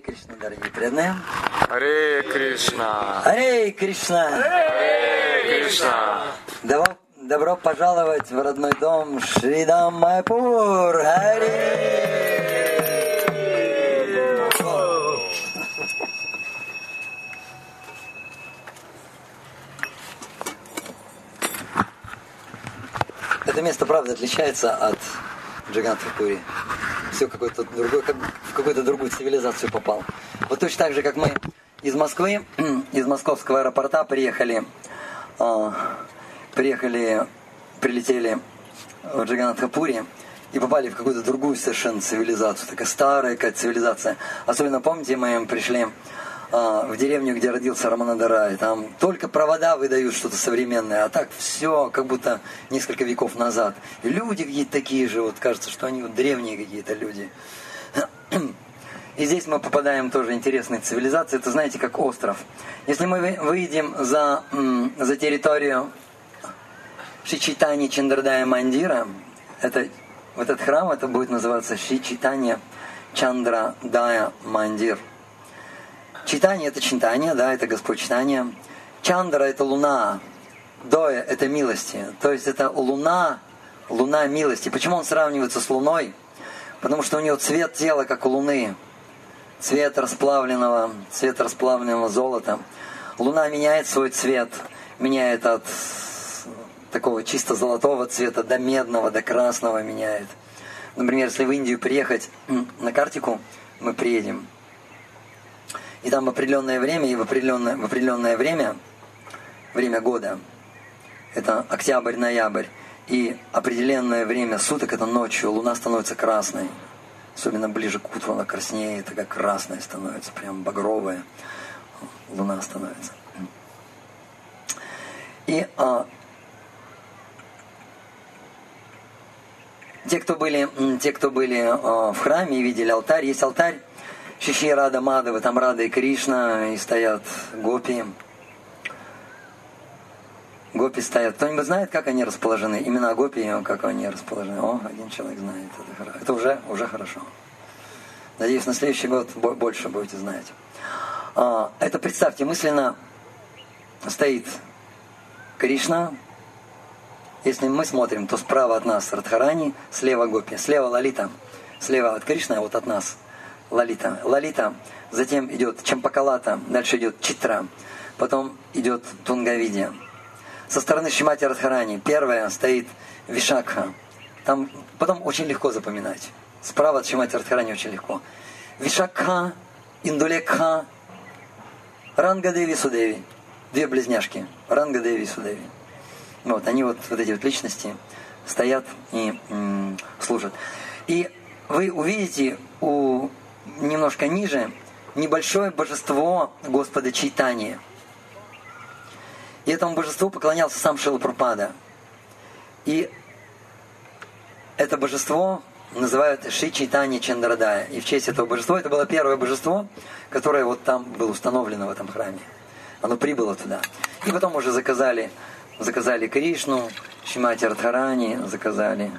Кришна, дорогие преданные. Харе Кришна. Харе Кришна. Харе Кришна. Добро, добро пожаловать в родной дом Шридам Майпур. Харе. Это место, правда, отличается от Джаганатхапури. Все какой-то другой, как в какую-то другую цивилизацию попал. Вот точно так же, как мы из Москвы, из московского аэропорта приехали, э, приехали, прилетели в Джаганатхапури и попали в какую-то другую совершенно цивилизацию. Такая старая какая-то цивилизация. Особенно, помните, мы пришли а, в деревню, где родился Раманадарай. Там только провода выдают что-то современное, а так все как будто несколько веков назад. И люди какие-то такие же, вот кажется, что они вот древние какие-то люди. И здесь мы попадаем тоже интересные цивилизации. Это, знаете, как остров. Если мы выйдем за, за территорию Шичитани Чандрадая Мандира, это, вот этот храм, это будет называться Шичитани Чандрадая Мандир – Читание это читание, да, это Господь читание. Чандра это луна, Доя это милости. То есть это луна, луна милости. Почему он сравнивается с луной? Потому что у него цвет тела, как у луны. Цвет расплавленного, цвет расплавленного золота. Луна меняет свой цвет, меняет от такого чисто золотого цвета до медного, до красного меняет. Например, если в Индию приехать на картику, мы приедем – и там в определенное время и в определенное, в определенное время, время года, это октябрь-ноябрь, и определенное время суток это ночью, луна становится красной. Особенно ближе к утру она краснеет, такая красная становится, прям багровая луна становится. И а, те, кто были, те, кто были а, в храме и видели алтарь, есть алтарь, Шиши Рада Мадава, там Рада и Кришна, и стоят гопи. Гопи стоят. Кто-нибудь знает, как они расположены? Имена гопи, как они расположены? О, один человек знает. Это, это уже, уже хорошо. Надеюсь, на следующий год больше будете знать. А, это представьте, мысленно стоит Кришна. Если мы смотрим, то справа от нас Радхарани, слева Гопи, слева Лалита, слева от Кришны, а вот от нас – Лалита. Лалита, затем идет Чампакалата, дальше идет Читра, потом идет Тунгавидия. Со стороны Шимати Радхарани первая стоит Вишакха. Там потом очень легко запоминать. Справа от Шимати Радхарани очень легко. Вишакха, Индулекха, Рангадеви Судеви. Две близняшки. Рангадеви Судеви. Вот, они вот, вот эти вот личности стоят и м- служат. И вы увидите у немножко ниже, небольшое божество Господа Чайтания. И этому божеству поклонялся сам Шилапрапада. И это божество называют Ши Чайтани Чандрадая. И в честь этого божества, это было первое божество, которое вот там было установлено в этом храме. Оно прибыло туда. И потом уже заказали, заказали Кришну, Шимати Радхарани, заказали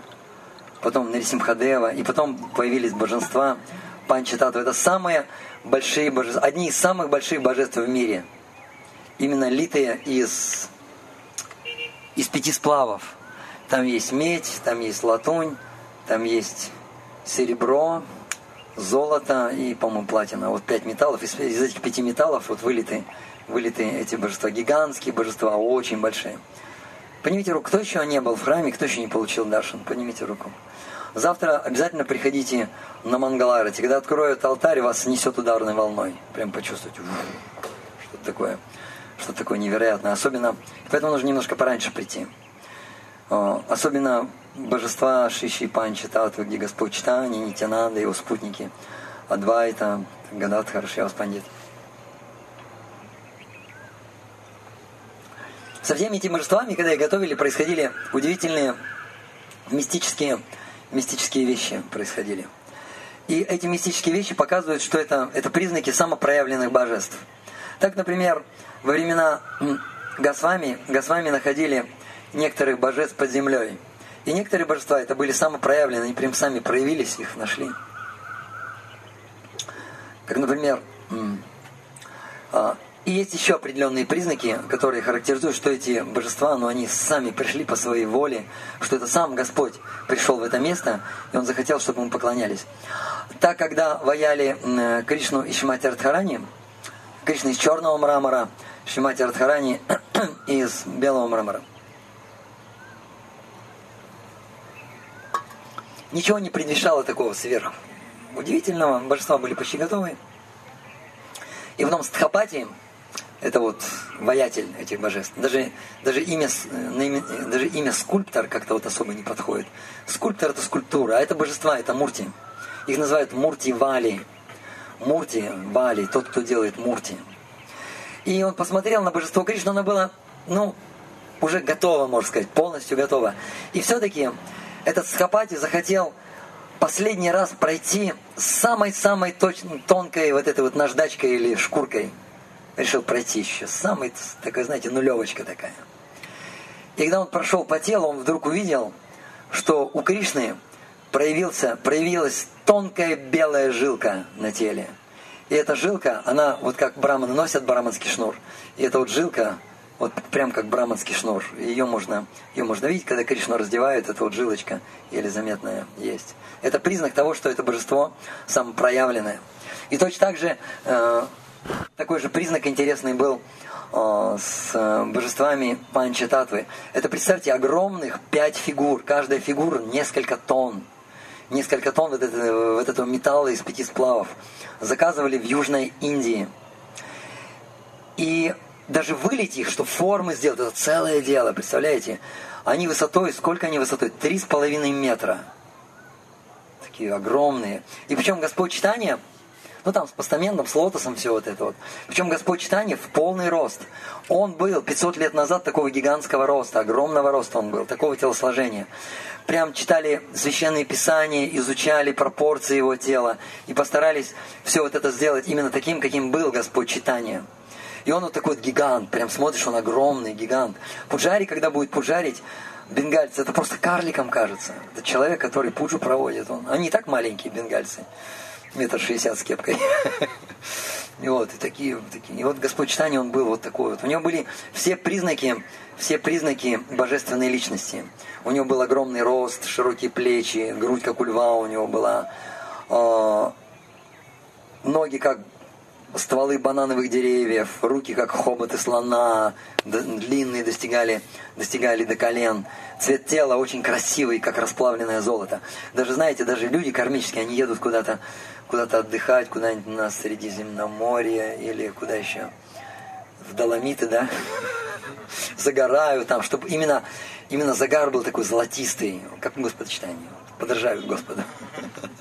потом Нарисимхадева, и потом появились божества, Панчатату. Это самые большие божества, одни из самых больших божеств в мире. Именно литые из, из пяти сплавов. Там есть медь, там есть латунь, там есть серебро, золото и, по-моему, платина. Вот пять металлов. Из, из этих пяти металлов вот вылиты, вылиты эти божества. Гигантские божества, очень большие. Поднимите руку. Кто еще не был в храме, кто еще не получил даршан? Поднимите руку. Завтра обязательно приходите на Мангаларати. Когда откроют алтарь, вас несет ударной волной. Прям почувствуйте. Что-то такое. Что-то такое невероятное. Особенно, поэтому нужно немножко пораньше прийти. Особенно божества Шиши Панчи, Татвы, где Господь Читани, Нитянанда, его спутники, Адвайта, Гададхар, Шиваспандит. Со всеми этими божествами, когда их готовили, происходили удивительные мистические мистические вещи происходили. И эти мистические вещи показывают, что это, это признаки самопроявленных божеств. Так, например, во времена Госвами, Госвами находили некоторых божеств под землей. И некоторые божества это были самопроявленные, они прям сами проявились, их нашли. Как, например, а, и есть еще определенные признаки, которые характеризуют, что эти божества, ну, они сами пришли по своей воле, что это сам Господь пришел в это место, и Он захотел, чтобы ему поклонялись. Так, когда ваяли Кришну и Шимати Радхарани, Кришна из черного мрамора, Шимати Радхарани из белого мрамора. Ничего не предвещало такого сверх удивительного. Божества были почти готовы. И в том Стхапати, это вот воятель этих божеств. Даже, даже, имя, даже имя скульптор как-то вот особо не подходит. Скульптор это скульптура, а это божества, это мурти. Их называют мурти вали. Мурти вали, тот, кто делает мурти. И он посмотрел на божество Кришну, оно было, ну, уже готово, можно сказать, полностью готово. И все-таки этот Схапати захотел последний раз пройти самой-самой тонкой вот этой вот наждачкой или шкуркой – решил пройти еще. Самый, такая, знаете, нулевочка такая. И когда он прошел по телу, он вдруг увидел, что у Кришны проявился, проявилась тонкая белая жилка на теле. И эта жилка, она вот как браманы носят браманский шнур. И эта вот жилка, вот прям как браманский шнур. Ее можно, ее можно видеть, когда Кришну раздевают, эта вот жилочка еле заметная есть. Это признак того, что это божество самопроявленное. И точно так же э, такой же признак интересный был э, с э, божествами Панчататвы. Это, представьте, огромных пять фигур. Каждая фигура несколько тонн. Несколько тонн вот этого, вот этого металла из пяти сплавов. Заказывали в Южной Индии. И даже вылить их, чтобы формы сделать, это целое дело, представляете? Они высотой, сколько они высотой? Три с половиной метра. Такие огромные. И причем Господь читания ну там с постаментом, с лотосом, все вот это вот. Причем Господь читание в полный рост. Он был 500 лет назад такого гигантского роста, огромного роста он был, такого телосложения. Прям читали священные писания, изучали пропорции его тела и постарались все вот это сделать именно таким, каким был Господь читания. И он вот такой вот гигант, прям смотришь, он огромный гигант. Пуджари, когда будет пуджарить, бенгальцы, это просто карликом кажется. Это человек, который пуджу проводит. Он. Они и так маленькие бенгальцы метр шестьдесят с кепкой. И вот, и такие, такие. И вот Господь читания, он был вот такой вот. У него были все признаки, все признаки божественной личности. У него был огромный рост, широкие плечи, грудь как у льва у него была, э, ноги как стволы банановых деревьев, руки как хоботы слона, длинные достигали, достигали до колен. Цвет тела очень красивый, как расплавленное золото. Даже, знаете, даже люди кармические, они едут куда-то куда-то отдыхать, куда-нибудь на Средиземноморье или куда еще, в Доломиты, да, загорают там, чтобы именно, именно загар был такой золотистый, как Господь читание, подражают Господу.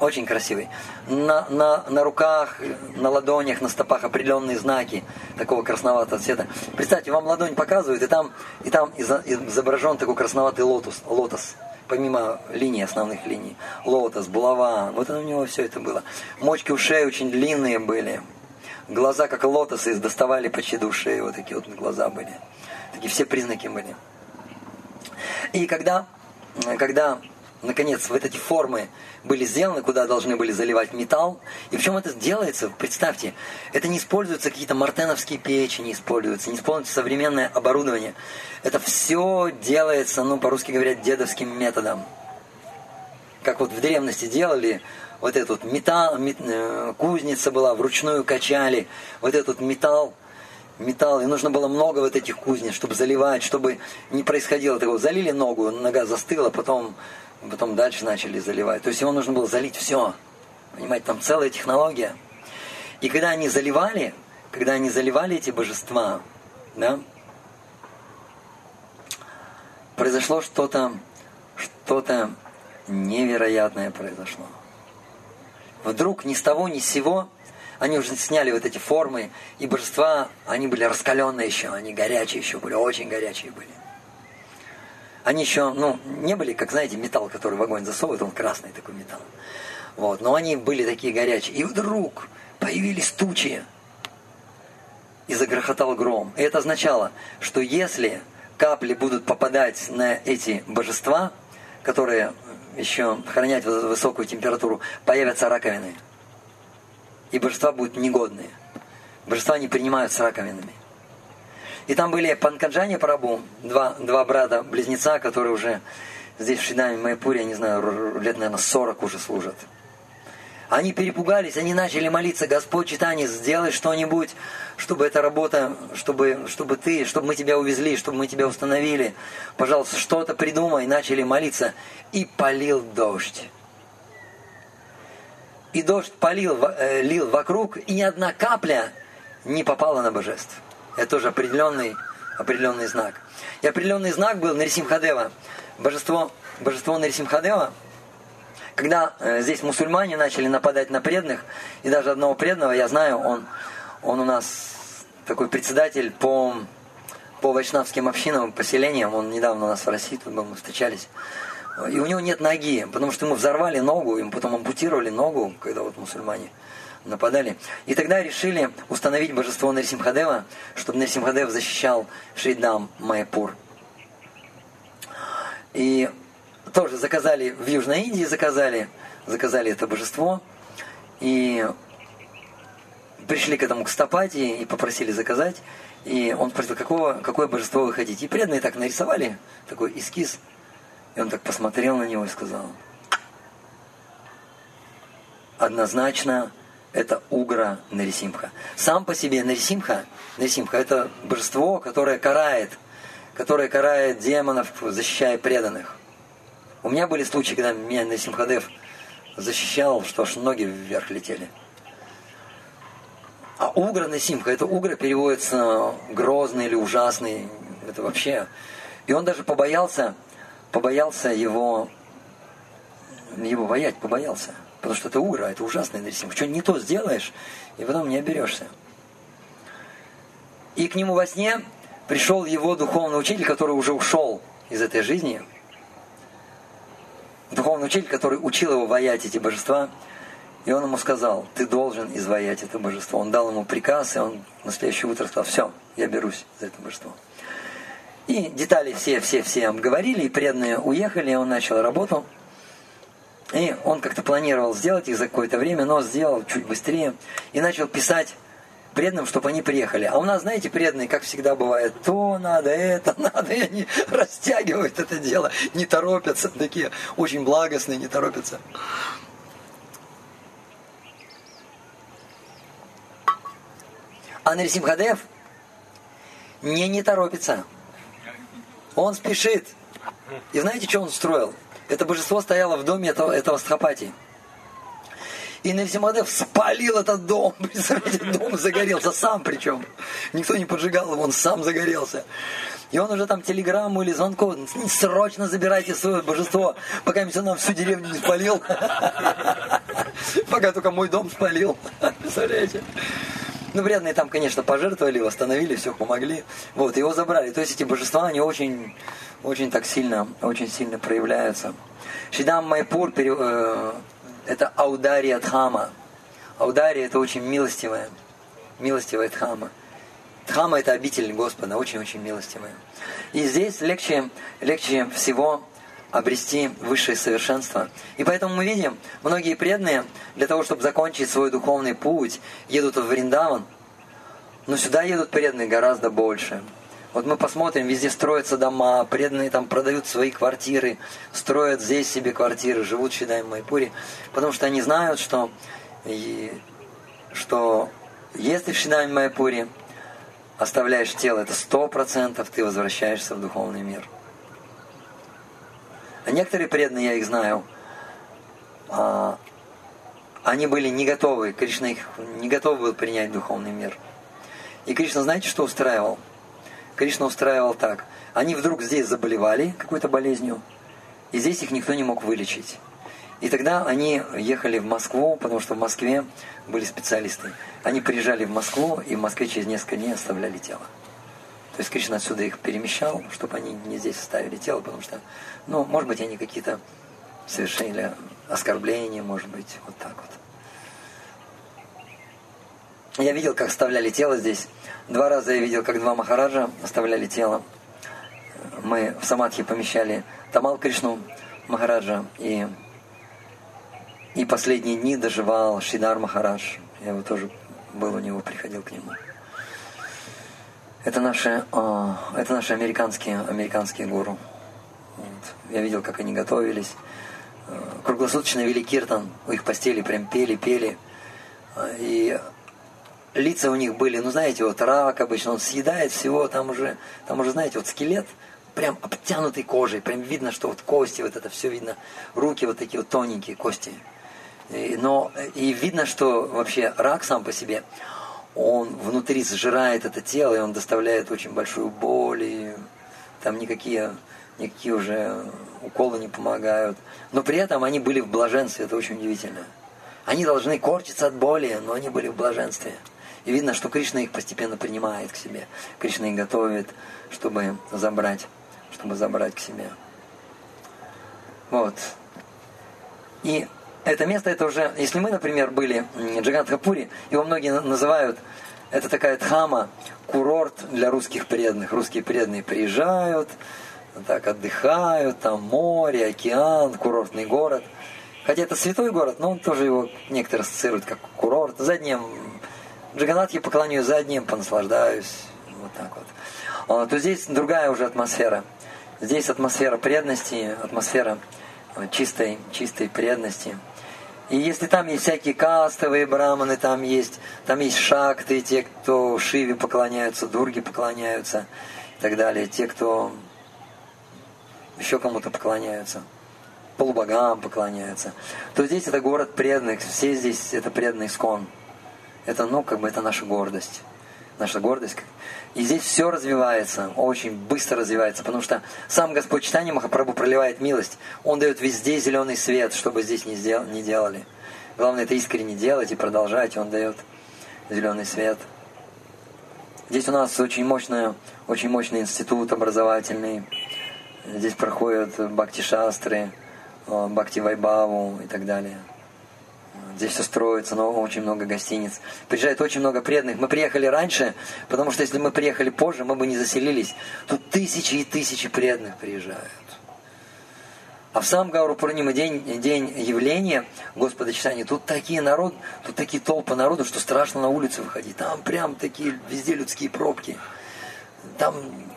Очень красивый. На, на, на руках, на ладонях, на стопах определенные знаки такого красноватого цвета. Представьте, вам ладонь показывают, и там, и там изображен такой красноватый лотос. лотос помимо линий, основных линий. Лотос, булава, вот у него все это было. Мочки ушей очень длинные были. Глаза, как лотосы, доставали почти до ушей. Вот такие вот глаза были. Такие все признаки были. И когда, когда наконец, вот эти формы были сделаны, куда должны были заливать металл. И причем это делается, представьте, это не используются какие-то мартеновские печи, не используются, не используется современное оборудование. Это все делается, ну, по-русски говорят, дедовским методом. Как вот в древности делали, вот этот металл, мет, э, кузница была, вручную качали, вот этот металл, металл, и нужно было много вот этих кузнец, чтобы заливать, чтобы не происходило такого. Залили ногу, нога застыла, потом потом дальше начали заливать. То есть ему нужно было залить все. Понимаете, там целая технология. И когда они заливали, когда они заливали эти божества, да, произошло что-то, что-то невероятное произошло. Вдруг ни с того, ни с сего они уже сняли вот эти формы, и божества, они были раскаленные еще, они горячие еще были, очень горячие были. Они еще, ну, не были, как, знаете, металл, который в огонь засовывают, он красный такой металл. Вот, но они были такие горячие. И вдруг появились тучи, и загрохотал гром. И это означало, что если капли будут попадать на эти божества, которые еще хранять высокую температуру, появятся раковины. И божества будут негодные. Божества не принимают с раковинами. И там были Панкаджани Прабу, два, два брата-близнеца, которые уже здесь в Шидаме Майпуре, я не знаю, лет, наверное, 40 уже служат. Они перепугались, они начали молиться, Господь Читание, сделай что-нибудь, чтобы эта работа, чтобы, чтобы ты, чтобы мы тебя увезли, чтобы мы тебя установили. Пожалуйста, что-то придумай. Начали молиться. И полил дождь. И дождь полил, э, лил вокруг, и ни одна капля не попала на божеств. Это тоже определенный, определенный знак. И определенный знак был Нарисимхадева. Божество, божество Нарисимхадева – когда э, здесь мусульмане начали нападать на преданных, и даже одного преданного, я знаю, он, он у нас такой председатель по, по вайшнавским общинам, поселениям, он недавно у нас в России, тут был, мы встречались. И у него нет ноги, потому что ему взорвали ногу, ему потом ампутировали ногу, когда вот мусульмане нападали. И тогда решили установить божество Нарисимхадева, чтобы Нарисимхадев защищал Шридам Майпур. И тоже заказали в Южной Индии, заказали, заказали это божество. И пришли к этому к Стапати и попросили заказать. И он спросил, какого, какое божество вы хотите. И преданные так нарисовали такой эскиз. И он так посмотрел на него и сказал, однозначно это Угра Нарисимха. Сам по себе Нарисимха, Нарисимха это божество, которое карает, которое карает демонов, защищая преданных. У меня были случаи, когда меня на Симхадев защищал, что аж ноги вверх летели. А угра на Симха, это угра переводится грозный или ужасный. Это вообще... И он даже побоялся, побоялся его, его боять, побоялся. Потому что это угра, это ужасный нарисим. Что не то сделаешь, и потом не оберешься. И к нему во сне пришел его духовный учитель, который уже ушел из этой жизни – духовный учитель, который учил его воять эти божества, и он ему сказал, ты должен изваять это божество. Он дал ему приказ, и он на следующее утро сказал, все, я берусь за это божество. И детали все-все-все обговорили, и преданные уехали, он начал работу. И он как-то планировал сделать их за какое-то время, но сделал чуть быстрее. И начал писать преданным, чтобы они приехали. А у нас, знаете, преданные, как всегда бывает, то надо, это надо, и они растягивают это дело, не торопятся, такие очень благостные, не торопятся. А Нарисимхадев не не торопится. Он спешит. И знаете, что он строил? Это божество стояло в доме этого, этого Стхапати. И Навсимадев спалил этот дом. Представляете, дом загорелся сам причем. Никто не поджигал его, он сам загорелся. И он уже там телеграмму или звонков, срочно забирайте свое божество, пока он нам всю деревню не спалил. Пока только мой дом спалил. Представляете? Ну, вредные там, конечно, пожертвовали, восстановили, все помогли. Вот, его забрали. То есть эти божества, они очень, очень так сильно, очень сильно проявляются. Шидам Майпур э, это Аудария Дхама. Аудария это очень милостивая, милостивая Дхама. Дхама это обитель Господа, очень-очень милостивая. И здесь легче, легче всего обрести высшее совершенство. И поэтому мы видим, многие преданные для того, чтобы закончить свой духовный путь, едут в Вриндаван, но сюда едут преданные гораздо больше. Вот мы посмотрим, везде строятся дома, преданные там продают свои квартиры, строят здесь себе квартиры, живут, считаем, в Майпуре, потому что они знают, что, и, что если в Шинаме Майпуре оставляешь тело, это сто процентов ты возвращаешься в духовный мир. Некоторые преданные, я их знаю, а, они были не готовы, Кришна их не готов был принять духовный мир. И Кришна, знаете, что устраивал? Кришна устраивал так. Они вдруг здесь заболевали какой-то болезнью, и здесь их никто не мог вылечить. И тогда они ехали в Москву, потому что в Москве были специалисты. Они приезжали в Москву, и в Москве через несколько дней оставляли тело. То есть Кришна отсюда их перемещал, чтобы они не здесь оставили тело, потому что, ну, может быть, они какие-то совершили оскорбления, может быть, вот так вот. Я видел, как оставляли тело здесь. Два раза я видел, как два Махараджа оставляли тело. Мы в Самадхи помещали Тамал Кришну, Махараджа. И, и последние дни доживал Шидар Махарадж. Я его тоже был у него, приходил к нему. Это наши, это наши американские, американские гуру. Вот. Я видел, как они готовились. А, круглосуточно вели киртан, у их постели прям пели, пели. А, и лица у них были, ну знаете, вот рак обычно, он съедает всего, там уже, там уже, знаете, вот скелет, прям обтянутый кожей, прям видно, что вот кости, вот это все видно, руки вот такие вот тоненькие кости. И, но и видно, что вообще рак сам по себе, он внутри сжирает это тело, и он доставляет очень большую боль, и там никакие, никакие уже уколы не помогают. Но при этом они были в блаженстве, это очень удивительно. Они должны корчиться от боли, но они были в блаженстве. И видно, что Кришна их постепенно принимает к себе. Кришна их готовит, чтобы забрать, чтобы забрать к себе. Вот. И это место, это уже, если мы, например, были в Джагатхапуре, его многие называют, это такая дхама, курорт для русских преданных. Русские преданные приезжают, так отдыхают, там море, океан, курортный город. Хотя это святой город, но он тоже его некоторые ассоциируют как курорт. За днем Джаганатхе поклоняюсь, за понаслаждаюсь. Вот так вот. А, то здесь другая уже атмосфера. Здесь атмосфера преданности, атмосфера чистой, чистой преданности. И если там есть всякие кастовые браманы, там есть, там есть шакты, те, кто Шиве поклоняются, Дурге поклоняются и так далее, те, кто еще кому-то поклоняются, полубогам поклоняются, то здесь это город преданных, все здесь это преданный скон. Это, ну, как бы это наша гордость. Наша гордость. И здесь все развивается, очень быстро развивается, потому что сам Господь Читания Махапрабху проливает милость. Он дает везде зеленый свет, чтобы здесь не, сдел, не делали. Главное это искренне делать и продолжать. Он дает зеленый свет. Здесь у нас очень, мощный, очень мощный институт образовательный. Здесь проходят бхакти-шастры, э, бхакти-вайбаву и так далее. Здесь все строится, но очень много гостиниц. Приезжает очень много преданных. Мы приехали раньше, потому что если мы приехали позже, мы бы не заселились. Тут тысячи и тысячи преданных приезжают. А в сам Гауру Пурнима день, день явления Господа Читания, тут такие народ, тут такие толпы народу, что страшно на улицу выходить. Там прям такие везде людские пробки. Там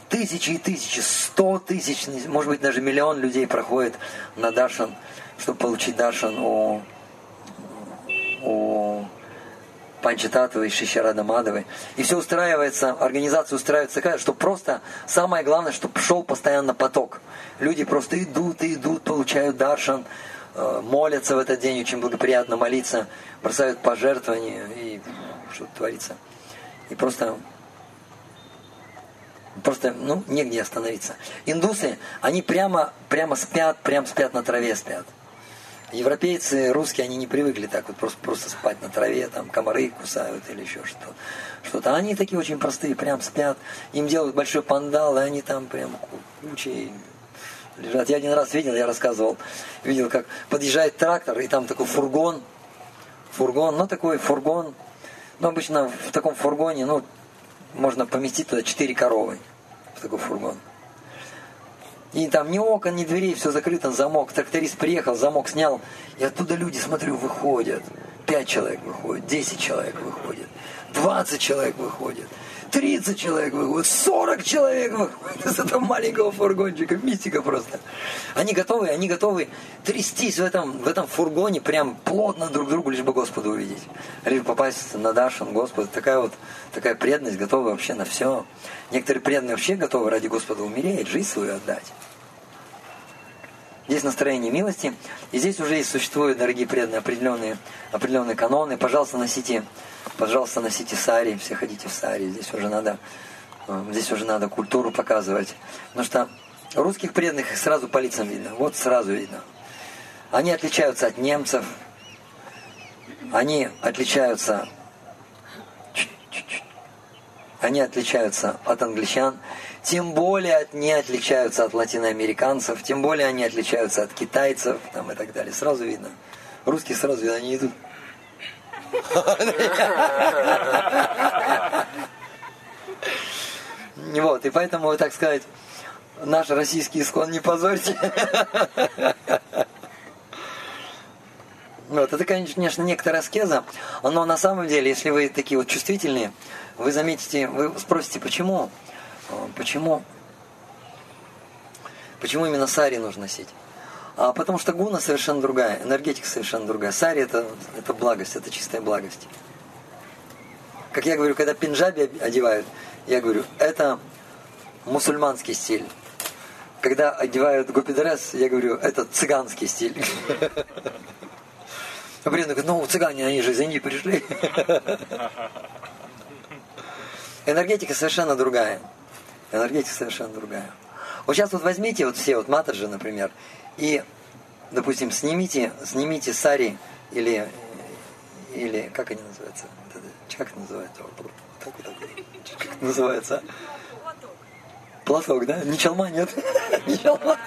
тысячи и тысячи, сто тысяч, может быть даже миллион людей проходит на Даршан, чтобы получить Даршан о у Панчататовой, Шишарада Мадовой. И все устраивается, организация устраивается такая, что просто самое главное, чтобы шел постоянно поток. Люди просто идут и идут, получают даршан, э, молятся в этот день, очень благоприятно молиться, бросают пожертвования и что-то творится. И просто просто, ну, негде остановиться. Индусы, они прямо, прямо спят, прямо спят на траве спят. Европейцы, русские, они не привыкли так вот просто, просто спать на траве, там комары кусают или еще что-то. Что-то. Они такие очень простые, прям спят. Им делают большой пандал, и они там прям кучей лежат. Я один раз видел, я рассказывал, видел, как подъезжает трактор, и там такой фургон, фургон, ну такой фургон, ну обычно в таком фургоне, ну, можно поместить туда четыре коровы в такой фургон. И там ни окон, ни дверей, все закрыто, замок. Тракторист приехал, замок снял, и оттуда люди, смотрю, выходят. Пять человек выходит, десять человек выходит, двадцать человек выходит, тридцать человек выходит, сорок человек выходит из этого маленького фургончика. Мистика просто. Они готовы, они готовы трястись в этом, в этом фургоне прям плотно друг к другу, лишь бы Господа увидеть. Лишь бы попасть на Дашин, Господа. Такая вот, такая преданность, готова вообще на все. Некоторые преданные вообще готовы ради Господа умереть, жизнь свою отдать. Здесь настроение милости. И здесь уже есть, существуют, дорогие преданные, определенные, определенные каноны. Пожалуйста, носите, пожалуйста, носите сари, все ходите в сари. Здесь уже надо, э, здесь уже надо культуру показывать. Потому что русских преданных их сразу по лицам видно. Вот сразу видно. Они отличаются от немцев. Они отличаются они отличаются от англичан, тем более они отличаются от латиноамериканцев, тем более они отличаются от китайцев там, и так далее. Сразу видно. Русские сразу видно, они идут. Вот, и поэтому, так сказать, наш российский искон не позорьте. Вот, это, конечно, некоторая аскеза, но на самом деле, если вы такие вот чувствительные, вы заметите, вы спросите, почему, почему, почему именно сари нужно носить? А потому что гуна совершенно другая, энергетика совершенно другая. Сари это, это благость, это чистая благость. Как я говорю, когда пинджаби одевают, я говорю, это мусульманский стиль. Когда одевают гопидрес, я говорю, это цыганский стиль. А говорит, ну цыгане, они же из Индии пришли. Энергетика совершенно другая. Энергетика совершенно другая. Вот сейчас вот возьмите вот все вот матаджи, например, и, допустим, снимите, снимите сари или, или как они называются? Как называется? Вот так вот, так. Как называется? Платок, да? Не челма, нет? Не челма.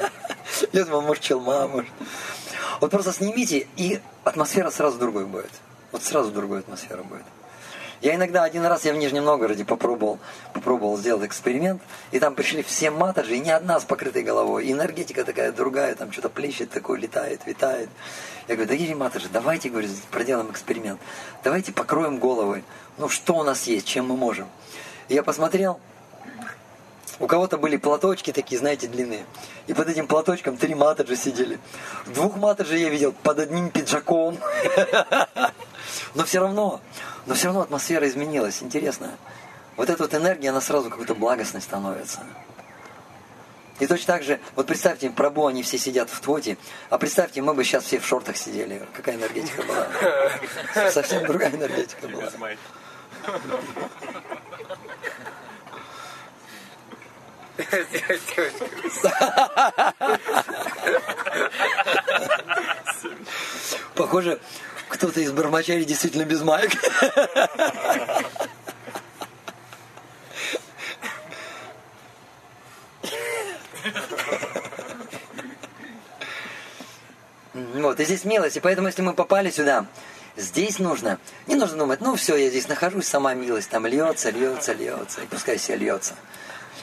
Я думал, может, челма, может. Вот просто снимите, и атмосфера сразу другой будет. Вот сразу другая атмосфера будет. Я иногда один раз я в Нижнем Новгороде попробовал, попробовал сделать эксперимент, и там пришли все матаджи, и ни одна с покрытой головой. И энергетика такая другая, там что-то плещет такое, летает, витает. Я говорю, дорогие матаджи, давайте, говорю, проделаем эксперимент. Давайте покроем головы. Ну, что у нас есть, чем мы можем. И я посмотрел, у кого-то были платочки такие, знаете, длинные. И под этим платочком три матаджа сидели. Двух матаджей я видел под одним пиджаком. Но все равно, но все равно атмосфера изменилась. Интересно. Вот эта вот энергия, она сразу какой-то благостной становится. И точно так же, вот представьте, пробу они все сидят в твоте, а представьте, мы бы сейчас все в шортах сидели. Какая энергетика была? Совсем другая энергетика была. Похоже, кто-то из бармачей действительно без маек. Вот, и здесь милость. И поэтому, если мы попали сюда, здесь нужно, не нужно думать, ну все, я здесь нахожусь, сама милость там льется, льется, льется, и пускай себе льется.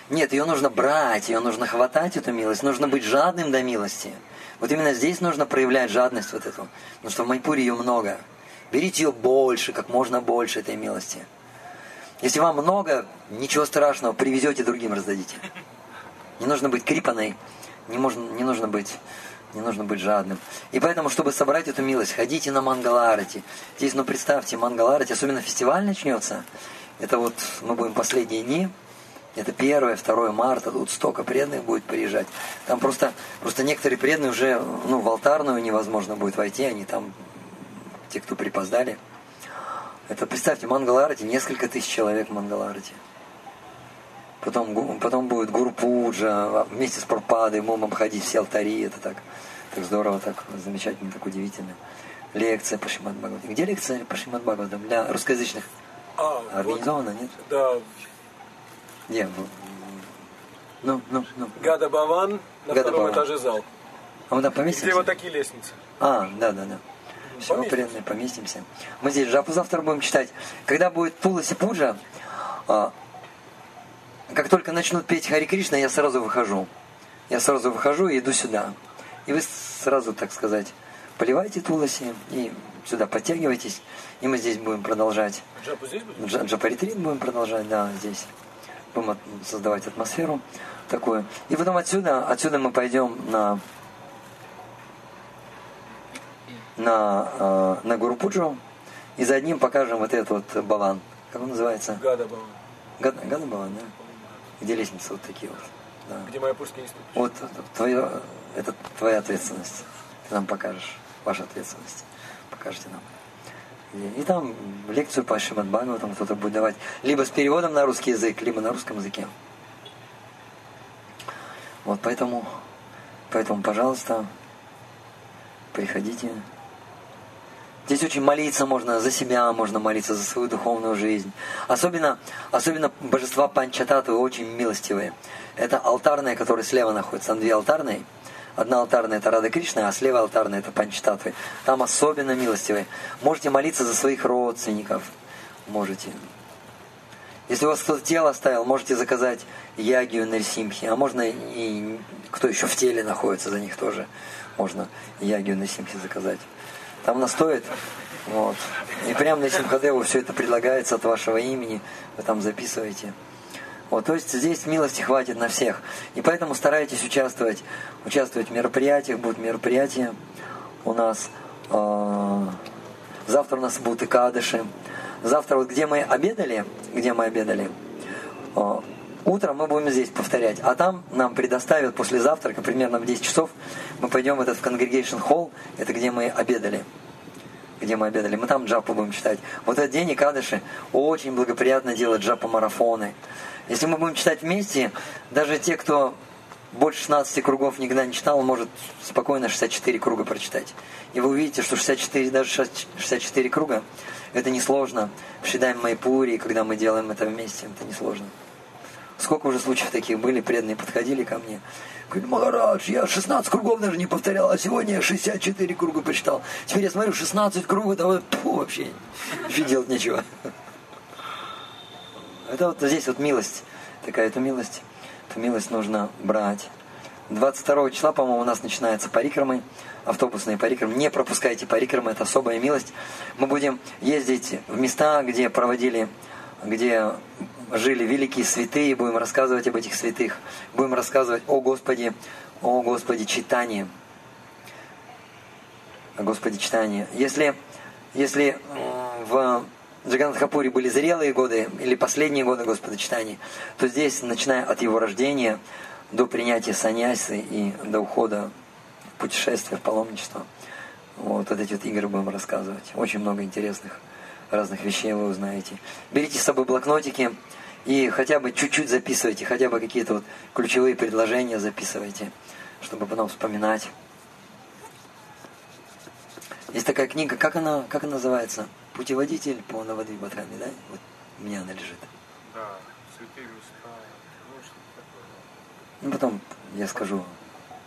Нет, ее нужно брать, ее нужно хватать, эту милость, нужно быть жадным до милости. Вот именно здесь нужно проявлять жадность вот эту, потому что в Майпуре ее много. Берите ее больше, как можно больше этой милости. Если вам много, ничего страшного, привезете другим, раздадите. Не нужно быть крипаной, не, можно, не нужно быть не нужно быть жадным. И поэтому, чтобы собрать эту милость, ходите на Мангаларати. Здесь, ну представьте, Мангаларати, особенно фестиваль начнется. Это вот мы будем последние дни, это первое, второе марта, тут столько преданных будет приезжать. Там просто, просто некоторые преданные уже, ну, в алтарную невозможно будет войти, они там, те, кто припоздали. Это, представьте, Мангаларати, несколько тысяч человек в Мангаларати. Потом, потом будет Гуру Пуджа, вместе с Пропадой, мы обходить все алтари, это так, так здорово, так замечательно, так удивительно. Лекция по Шимат Где лекция по Шимат Для русскоязычных? А, Организована, вот, нет? Да, где? Ну, ну, ну. Гада Баван на Гада втором Баван. этаже зал. А мы там поместимся? Где вот такие лестницы. А, да, да, да. Все, поместимся. поместимся. Мы здесь жапу завтра будем читать. Когда будет Туласи Пуджа, а, как только начнут петь Хари Кришна, я сразу выхожу. Я сразу выхожу и иду сюда. И вы сразу, так сказать, поливайте Туласи и сюда подтягивайтесь. И мы здесь будем продолжать. Джапу здесь будем? Джапаритрит будем продолжать, да, здесь будем создавать атмосферу такую. И потом отсюда, отсюда мы пойдем на на, э, на Гуру Пуджу и за одним покажем вот этот вот балан. Как он называется? Гада балан. Гада, Гада балан, да? Где лестницы вот такие вот. Да. Где Майяпурский институт. Вот твое, это твоя ответственность. Ты нам покажешь, ваша ответственность. Покажете нам. И, там лекцию по Шимад там кто-то будет давать. Либо с переводом на русский язык, либо на русском языке. Вот поэтому, поэтому, пожалуйста, приходите. Здесь очень молиться можно за себя, можно молиться за свою духовную жизнь. Особенно, особенно божества Панчататвы очень милостивые. Это алтарные, которые слева находятся. Там две алтарные – Одна алтарная это Рада Кришна, а слева алтарная это Панчтатвы. Там особенно милостивые. Можете молиться за своих родственников. Можете. Если у вас кто-то тело оставил, можете заказать ягию Нельсимхи, а можно и кто еще в теле находится, за них тоже можно ягию Нельсимхи заказать. Там она стоит, вот. И прямо на Симхадеву все это предлагается от вашего имени, вы там записываете. Вот, то есть здесь милости хватит на всех. И поэтому старайтесь участвовать, участвовать в мероприятиях, будут мероприятия у нас. Э, завтра у нас будут и кадыши. Завтра вот где мы обедали, где мы обедали, э, утром мы будем здесь повторять. А там нам предоставят после завтрака, примерно в 10 часов, мы пойдем в этот в Congregation Hall, это где мы обедали где мы обедали, мы там джапу будем читать. Вот этот день и кадыши очень благоприятно делать джапа-марафоны. Если мы будем читать вместе, даже те, кто больше 16 кругов никогда не читал, может спокойно 64 круга прочитать. И вы увидите, что 64, даже 64 круга, это несложно. В Шидаем Майпури, когда мы делаем это вместе, это несложно. Сколько уже случаев таких были, преданные подходили ко мне. Говорит, Магарадж, я 16 кругов даже не повторял, а сегодня я 64 круга почитал. Теперь я смотрю, 16 кругов, это вот, вообще, вообще делать нечего. Это вот здесь вот милость, такая это милость. Эту милость нужно брать. 22 числа, по-моему, у нас начинается парикрамы, автобусные парикрамы. Не пропускайте парикрамы, это особая милость. Мы будем ездить в места, где проводили, где жили великие святые, будем рассказывать об этих святых. Будем рассказывать о Господе, о Господе читании. О Господе читании. Если, если в Джаганатхапуре были зрелые годы или последние годы Господа читания, то здесь, начиная от его рождения до принятия саньясы и до ухода в путешествие, в паломничество, вот, вот эти вот игры будем рассказывать. Очень много интересных разных вещей вы узнаете. Берите с собой блокнотики и хотя бы чуть-чуть записывайте, хотя бы какие-то вот ключевые предложения записывайте, чтобы потом вспоминать. Есть такая книга, как она, как она называется? путеводитель по Навадвипатраме, да? Вот у меня она лежит. Да, святые места, ну. Ну потом я скажу,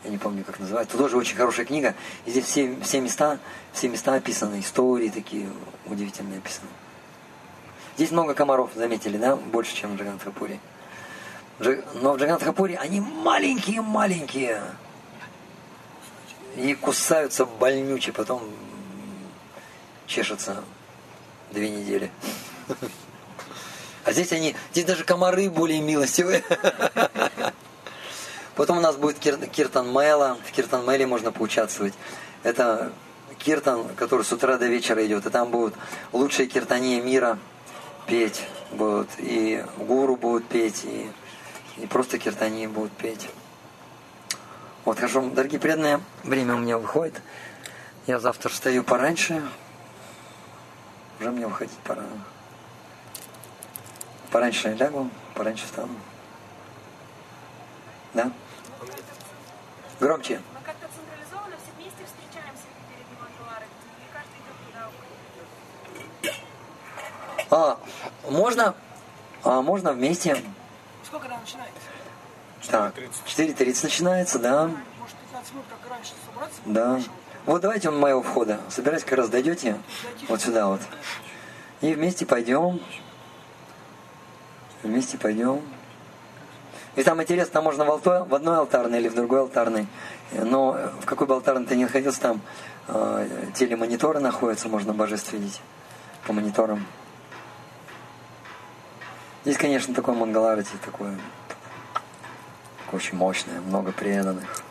я не помню, как называется. Тоже очень хорошая книга. И здесь все, все места, все места описаны, истории такие удивительные описаны. Здесь много комаров, заметили, да? Больше, чем в Джаганатхапуре. Но в Джаганатхапуре они маленькие-маленькие. И кусаются больнюче, потом чешутся две недели. А здесь они, здесь даже комары более милостивые. Потом у нас будет кир, Киртан Мэла. В Киртан Мэле можно поучаствовать. Это Киртан, который с утра до вечера идет. И там будут лучшие киртания мира петь. Будут. И гуру будут петь. И, и просто киртании будут петь. Вот, хорошо, дорогие преданные, время у меня выходит. Я завтра встаю пораньше, уже мне уходить пора. Пораньше лягу, пораньше встану. Да? Громче. Мы как-то централизованно все вместе встречаемся перед Мангаларой. Или каждый идет туда? А, можно, а, можно вместе. Сколько она начинается? Так, 4.30 начинается, да. Может, 15 минут, как раньше, собраться? Да. Вот давайте у моего входа. Собирайтесь, как раз дойдете вот сюда вот. И вместе пойдем. Вместе пойдем. И там интересно, там можно в, алто, в одной алтарной или в другой алтарной. Но в какой бы алтарной ты не находился, там э, телемониторы находятся, можно божеств видеть по мониторам. Здесь, конечно, такой Мангаларати, такое очень мощное, много преданных.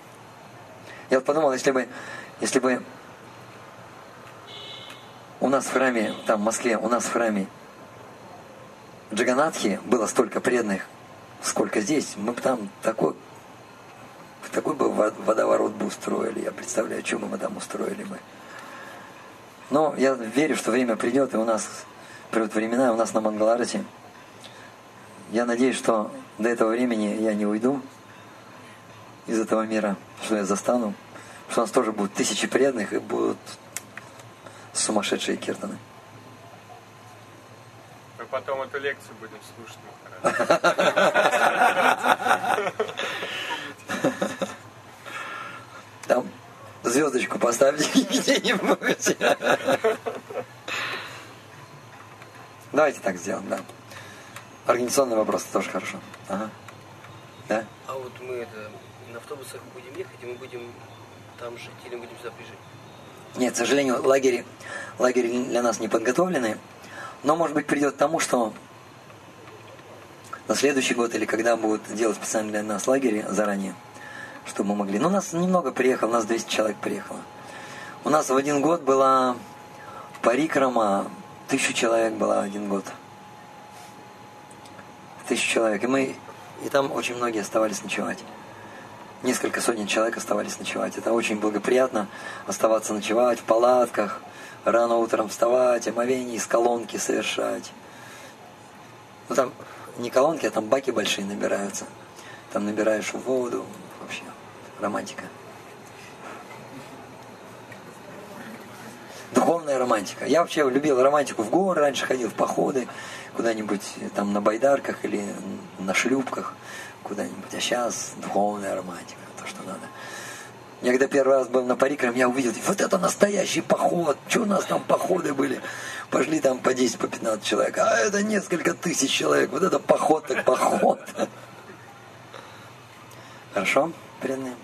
Я вот подумал, если бы если бы у нас в храме, там в Москве, у нас в храме Джаганатхи было столько преданных, сколько здесь, мы бы там такой, такой бы водоворот бы устроили. Я представляю, что бы мы там устроили бы. Но я верю, что время придет, и у нас придут времена, у нас на Мангаларате. Я надеюсь, что до этого времени я не уйду из этого мира, что я застану что у нас тоже будут тысячи преданных и будут сумасшедшие киртаны. Мы потом эту лекцию будем слушать. Там звездочку поставьте где-нибудь. Давайте так сделаем, да. Организационный вопрос тоже хорошо. Ага. Да? А вот мы это на автобусах будем ехать, и мы будем там жить или будем сюда приезжать? Нет, к сожалению, лагерь, лагерь для нас не подготовлены. Но, может быть, придет к тому, что на следующий год или когда будут делать специально для нас лагерь заранее, чтобы мы могли. Ну, нас немного приехало, у нас 200 человек приехало. У нас в один год было в Парикрама тысячу человек было один год. Тысячу человек. И мы, и там очень многие оставались ночевать. Несколько сотен человек оставались ночевать. Это очень благоприятно оставаться ночевать в палатках, рано утром вставать, омовение из колонки совершать. Ну там не колонки, а там баки большие набираются. Там набираешь воду. Вообще романтика. Духовная романтика. Я вообще любил романтику в горы, раньше ходил в походы, куда-нибудь там на байдарках или на шлюпках куда-нибудь. А сейчас духовная романтика, то, что надо. Я когда первый раз был на Парикрам, я увидел, вот это настоящий поход. Что у нас там походы были? Пошли там по 10, по 15 человек. А это несколько тысяч человек. Вот это поход так поход. Хорошо, преданные?